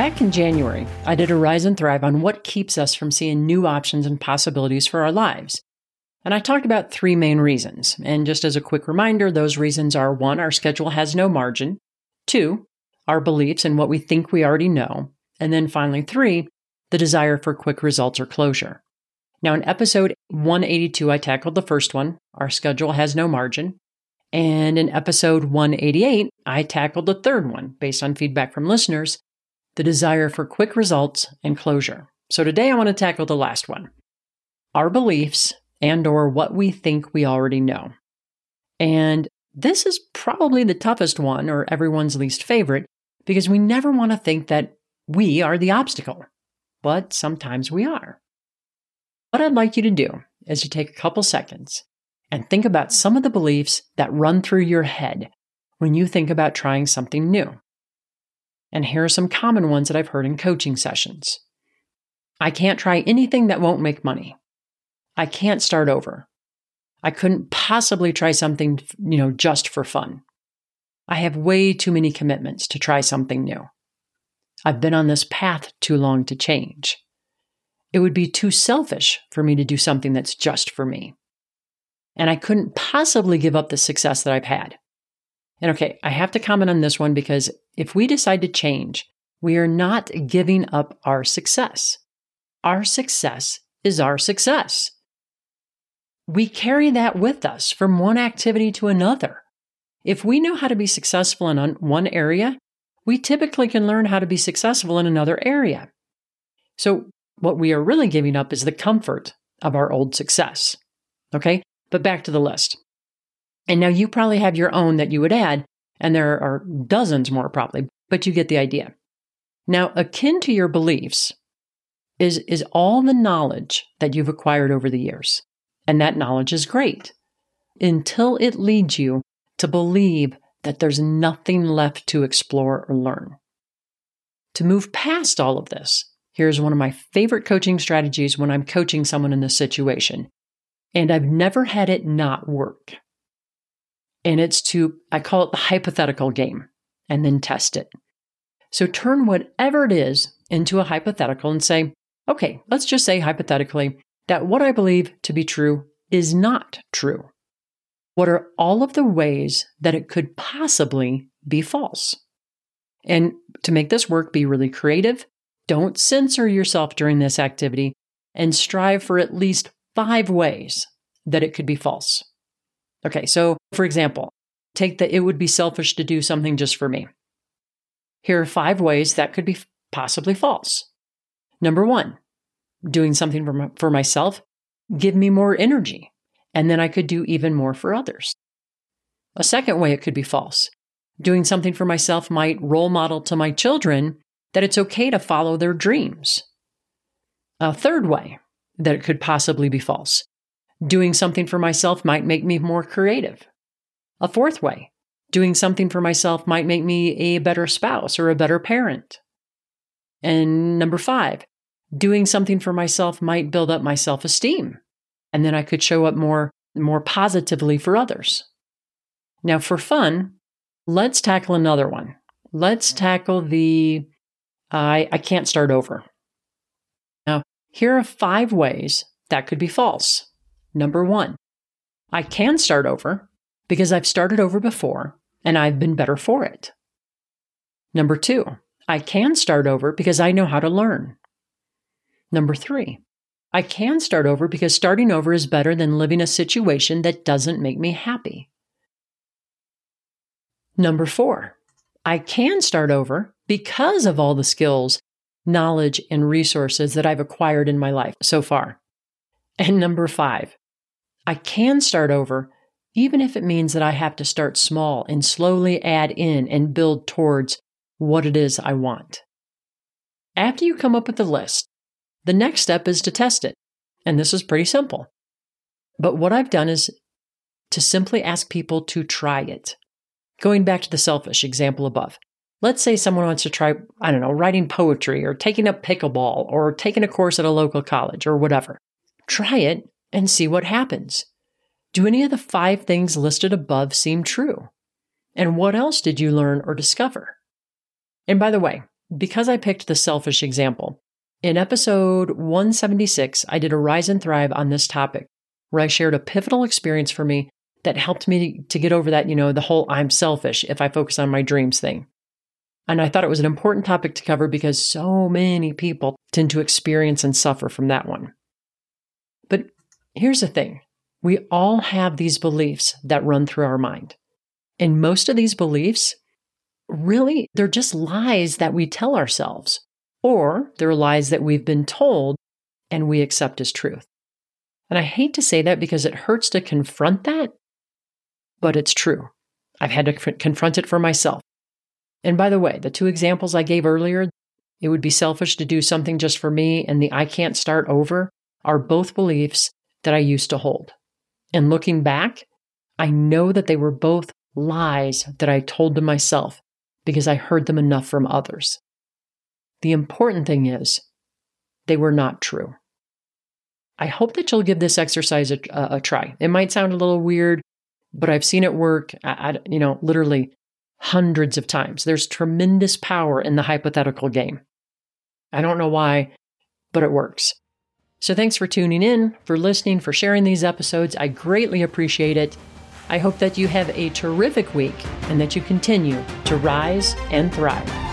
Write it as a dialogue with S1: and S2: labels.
S1: Back in January, I did a Rise and Thrive on what keeps us from seeing new options and possibilities for our lives. And I talked about three main reasons. And just as a quick reminder, those reasons are one, our schedule has no margin, two, our beliefs and what we think we already know, and then finally, three, the desire for quick results or closure. Now, in episode 182, I tackled the first one, our schedule has no margin. And in episode 188, I tackled the third one based on feedback from listeners, the desire for quick results and closure. So today I want to tackle the last one. Our beliefs and or what we think we already know. And this is probably the toughest one or everyone's least favorite because we never want to think that we are the obstacle, but sometimes we are. What I'd like you to do is to take a couple seconds and think about some of the beliefs that run through your head when you think about trying something new. And here are some common ones that I've heard in coaching sessions. I can't try anything that won't make money. I can't start over. I couldn't possibly try something, you know, just for fun. I have way too many commitments to try something new. I've been on this path too long to change. It would be too selfish for me to do something that's just for me. And I couldn't possibly give up the success that I've had. And okay, I have to comment on this one because if we decide to change, we are not giving up our success. Our success is our success we carry that with us from one activity to another. If we know how to be successful in one area, we typically can learn how to be successful in another area. So, what we are really giving up is the comfort of our old success. Okay, but back to the list. And now you probably have your own that you would add, and there are dozens more probably, but you get the idea. Now, akin to your beliefs is, is all the knowledge that you've acquired over the years. And that knowledge is great until it leads you to believe that there's nothing left to explore or learn. To move past all of this, here's one of my favorite coaching strategies when I'm coaching someone in this situation. And I've never had it not work. And it's to, I call it the hypothetical game, and then test it. So turn whatever it is into a hypothetical and say, okay, let's just say hypothetically, that what I believe to be true is not true? What are all of the ways that it could possibly be false? And to make this work, be really creative. Don't censor yourself during this activity and strive for at least five ways that it could be false. Okay, so for example, take that it would be selfish to do something just for me. Here are five ways that could be possibly false. Number one, doing something for, my, for myself give me more energy, and then I could do even more for others. A second way it could be false. Doing something for myself might role model to my children that it's okay to follow their dreams. A third way that it could possibly be false. Doing something for myself might make me more creative. A fourth way, doing something for myself might make me a better spouse or a better parent. And number five, doing something for myself might build up my self esteem. And then I could show up more, more positively for others. Now, for fun, let's tackle another one. Let's tackle the I, I can't start over. Now, here are five ways that could be false. Number one, I can start over because I've started over before and I've been better for it. Number two, I can start over because I know how to learn. Number three, I can start over because starting over is better than living a situation that doesn't make me happy. Number four, I can start over because of all the skills, knowledge, and resources that I've acquired in my life so far. And number five, I can start over even if it means that I have to start small and slowly add in and build towards what it is I want. After you come up with the list, the next step is to test it. And this is pretty simple. But what I've done is to simply ask people to try it. Going back to the selfish example above. Let's say someone wants to try, I don't know, writing poetry or taking up pickleball or taking a course at a local college or whatever. Try it and see what happens. Do any of the five things listed above seem true? And what else did you learn or discover? And by the way, because I picked the selfish example, in episode 176, I did a Rise and Thrive on this topic, where I shared a pivotal experience for me that helped me to get over that, you know, the whole I'm selfish if I focus on my dreams thing. And I thought it was an important topic to cover because so many people tend to experience and suffer from that one. Here's the thing we all have these beliefs that run through our mind. And most of these beliefs, really, they're just lies that we tell ourselves, or they're lies that we've been told and we accept as truth. And I hate to say that because it hurts to confront that, but it's true. I've had to confront it for myself. And by the way, the two examples I gave earlier, it would be selfish to do something just for me and the I can't start over, are both beliefs that I used to hold. And looking back, I know that they were both lies that I told to myself because I heard them enough from others. The important thing is, they were not true. I hope that you'll give this exercise a, a, a try. It might sound a little weird, but I've seen it work, at, you know, literally hundreds of times. There's tremendous power in the hypothetical game. I don't know why, but it works. So thanks for tuning in, for listening, for sharing these episodes. I greatly appreciate it. I hope that you have a terrific week and that you continue to rise and thrive.